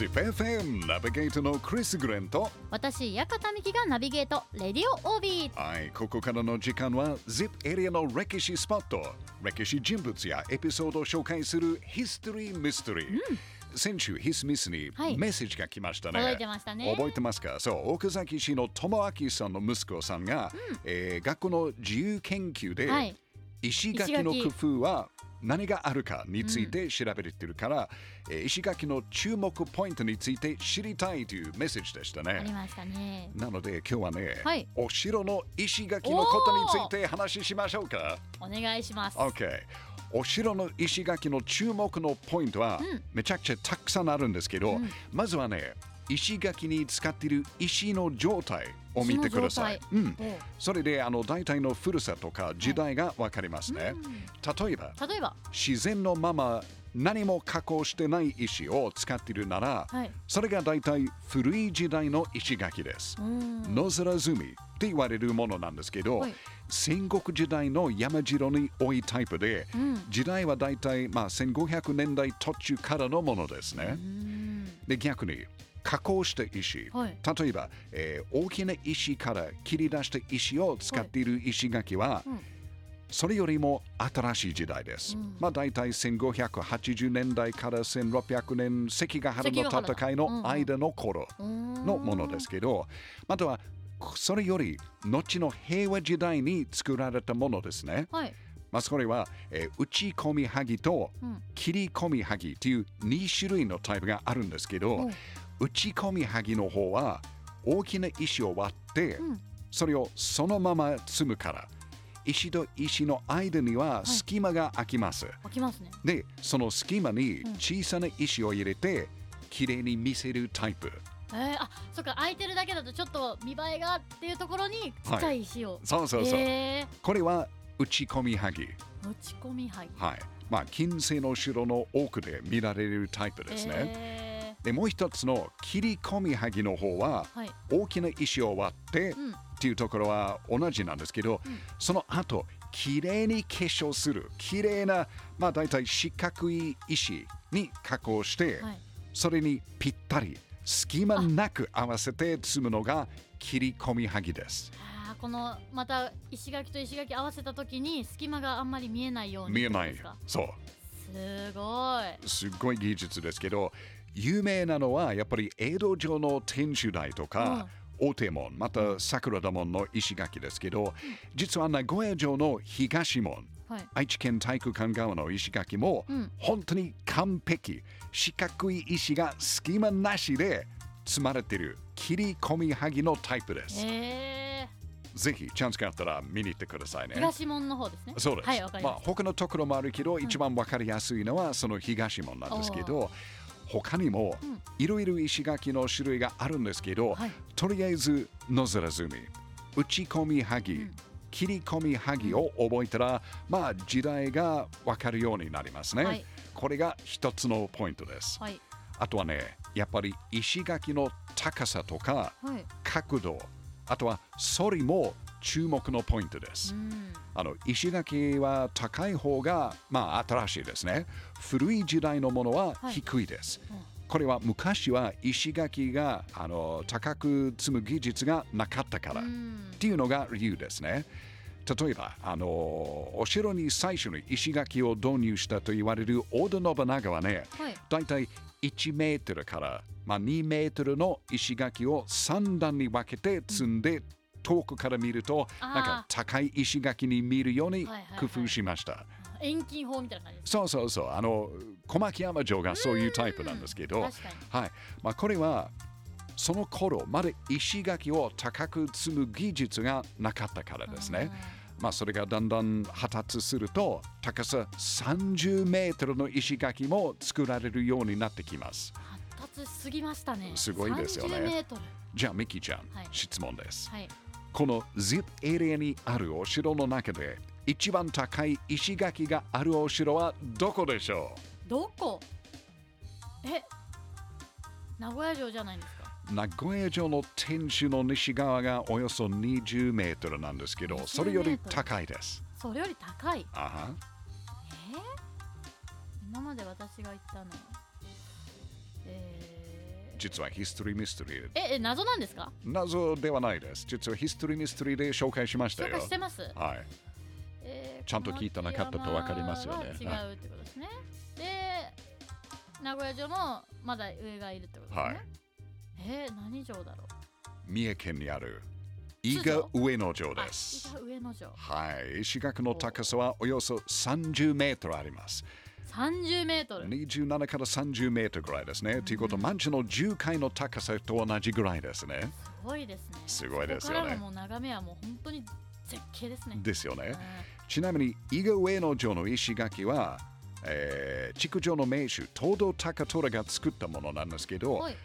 ZIPFM ナビゲートのクリス・グレンと私館美希がナビゲートレディオオービー。はいここからの時間は ZIP エリアの歴史スポット歴史人物やエピソードを紹介するヒストリー・ミステリー、先週ヒスミスにはい。メッセージが来ましたね、届いてましたね。覚えてますか？そう奥崎市の友明さんの息子さんが、えー学校の自由研究で、はい。石垣の工夫は何があるかについて調べてるから、えー石垣の注目ポイントについて知りたいというメッセージでしたね。ありましたねなので今日はね、はいお城の石垣のことについて話ししましょうか。お願いします OK。お城の石垣の注目のポイントは、うん。めちゃくちゃたくさんあるんですけど、うん。まずはね石垣に使っている石の状態を見てください。うん、それであの大体の古さとか時代がわかりますね。うん。例えば例えば。自然のまま何も加工してない石を使っているなら、はい。それが大体古い時代の石垣です。うん。野面積みって言われるものなんですけど、はい戦国時代の山城に多いタイプで、うん。時代は大体、まあ、1500年代途中からのものですね。うん。で逆に加工した石、はい。例えば、えー大きな石から切り出した石を使っている石垣は、うん。それよりも新しい時代です。うん。まあ大体1580年代から1600年関ヶ原の戦いの間の頃ののものですけど、あとはそれより後の平和時代に作られたものですね。はい。まあ、それは、えー打ち込みはぎとうん。切り込みはぎという2種類のタイプがあるんですけど、おう打ち込みはぎの方は大きな石を割って、うん。それをそのまま積むから石と石の間には隙間が空きます、開きますね。でその隙間にうん。小さな石を入れてきれいに見せるタイプえー、あそっか空いてるだけだとちょっと見栄えがっていうところにちっちゃい石を、そうそうそう、えこれは打ち込みはぎ。ー、持ち込みはいはい。まあ金星の城の奥で見られるタイプですね、えでもう一つの切り込みはぎの方はー、はい。大きな石を割ってうん。っていうところは同じなんですけど、うん。その後きれいに化粧する。きれいなまあ大体四角い石に加工して、はい。それにぴったり隙間なく合わせて積むのが切り込みはぎです。あーこのまた石垣と石垣合わせた時に隙間があんまり見えないように見えない。そう。かすごい。すごい技術ですけど有名なのはやっぱり江戸城の天守台とか、大手門また桜田門の石垣ですけど、実は名古屋城の東門はい。愛知県体育館側の石垣も、うん。本当に完璧。四角い石が隙間なしで積まれている切り込みはぎのタイプです、え。ぜひチャンスがあったら見に行ってくださいー、ね。東門の方ですね。そうです。はいわかりまあ他のところもあるけど、一番わかりやすいのはその東門なんですけど、他にもうん。いろいろ石垣の種類があるんですけど、はい。とりあえず野面積み、打ち込みはぎ、うん。切り込みはぎを覚えたら、まあ時代がわかるようになりますね。はい。これが一つのポイントです。はい。あとはね、やっぱり石垣の高さとかはい。角度、あとは反りも注目のポイントです。うんあの石垣は高い方がまあ新しいですね。古い時代のものははい低いです。うんこれは昔は石垣があの高く積む技術がなかったから、っうんていうのが理由ですね。例えばあのお城に最初に石垣を導入したと言われる織田信長はね、はいだいたい1メートルから、まあ、2メートルの石垣を3段に分けて積んで、遠くから見るとなんか高い石垣に見るように工夫しました。遠近法みたいな感じそうそうそう。あの小牧山城がそういうタイプなんですけど、はい。まあ、これはその頃まで石垣を高く積む技術がなかったからですね。まあ、それがだんだん発達すると高さ30メートルの石垣も作られるようになってきます。発達しすぎましたね。すごいですよね。30メートル。じゃあミキちゃん、はい。質問です。はいこの ZIP エリアにあるお城の中で一番高い石垣があるお城はどこでしょどこ？え名古屋城じゃないんですか？う名古屋城の天守の西側がおよそ20メートルなんですけど、20それより高いです。それより高い？あは。えー？今まで私が言ったのはえ実はヒストリーミステリー。え、え謎なんですか？謎ではないです。実はヒストリーミステリーで紹介しましたよ紹介。してます？はい。えーちゃんと聞いてなかったとわかりますよね違うってことですね。で、名古屋城もまだ上がいるってことですね。はいえー、何城だろう？三重県にある伊賀上野城あです。伊賀上野城。はい。石垣の高さはおよそ30メートルあります。30メートル。27から30メートルぐらいですね。ということは、マンションの10階の高さと同じぐらいですね。すごいですね。すごいですよねもう眺めはもう本当に絶景ですね。ですよねうん。ちなみに、伊賀上野城の石垣は、えー、築城の名手、東堂高虎が作ったものなんですけど、はい。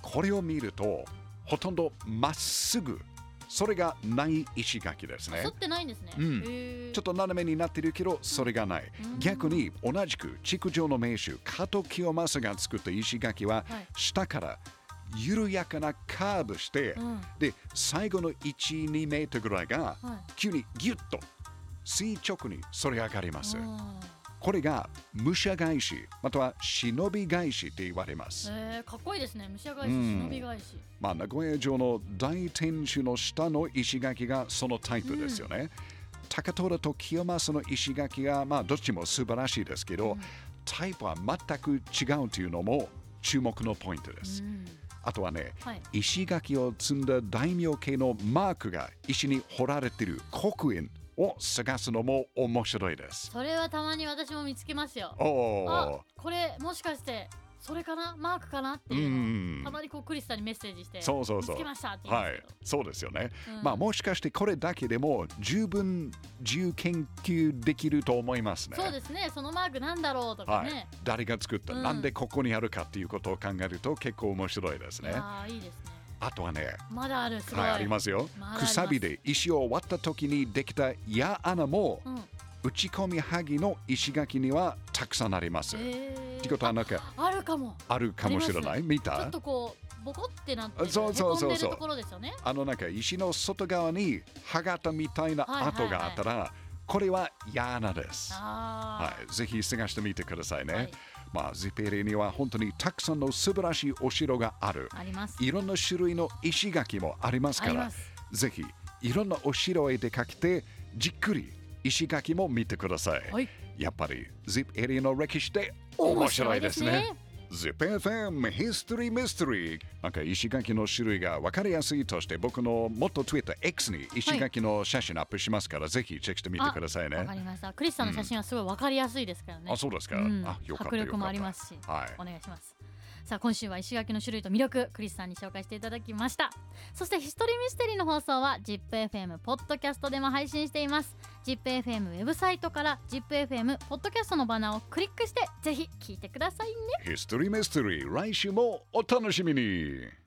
これを見ると、ほとんどまっすぐ、それがない石垣ですね沿。ってないんですね。うんちょっと斜めになってるけど、それがない。うん逆に同じく築城の名手、加藤清正が作った石垣は、はい下から緩やかなカーブして、うんで、最後の1、2メートルぐらいが、はい。急にギュッと垂直に反り上がります。うんこれが武者返し、または忍び返しって言われます。えー、かっこいいですね。武者返し、うん忍び返し。まあ、名古屋城の大天守の下の石垣がそのタイプですよね。高虎と清正の石垣が、まあ、どっちも素晴らしいですけど、タイプは全く違うというのも注目のポイントです。うんあとはね、はい。石垣を積んだ大名系のマークが石に彫られている刻印を探すのも面白いです。それはたまに私も見つけますよ。おあお、これもしかしてそれかな？マークかな？ってういうたまにこうクリスさんにメッセージしてそうそうそう。見つけましたって言うんはい。そうですよね。うん。まあもしかしてこれだけでも十分自由研究できると思いますね。そうですね。そのマークなんだろうとかはい。ね、、誰が作った、うん。なんでここにあるかっていうことを考えると結構面白いですね。ああいいですねあとはね、まだあるすごい、はい、ありますよ。ます。くさびで石を割った時にできた矢穴もうん。打ち込みはぎの石垣にはたくさんあります。えー。ってことはなんかああるかも。あるかもしれない？見ちょたっとこうボコってなってるそうそうそうそう。ところですよね。あのなんか石の外側に歯型みたいな跡があったら、これは矢穴です。あはい、ぜひ探してみてくださいね。はいまあ、ゼペリには本当にたくさんの素晴らしいお城がある。あありますいろんな種類の石垣もありますからぜひいろんなお城へ出かけて、じっくり石垣も見てください。はいやっぱり ZIP エリアの歴史って面白いですね。ZIPFM History Mystery なんか石垣の種類が分かりやすいとして僕の元 TwitterX に石垣の写真アップしますから、ぜひチェックしてみてくださいね。わかりました。クリスさんの写真はすごいわかりやすいですからね、あ、そうですか。うん。あ、よかった迫力もありますし、たはい。お願いしますさあ今週は石垣の種類と魅力クリスさんに紹介していただきました。そしてヒストリーミステリーの放送は ZIPFM ポッドキャストでも配信しています。ZIPFM ウェブサイトから ZIPFM ポッドキャストのバナーをクリックしてぜひ聞いてくださいね。ヒストリーミステリー来週もお楽しみに。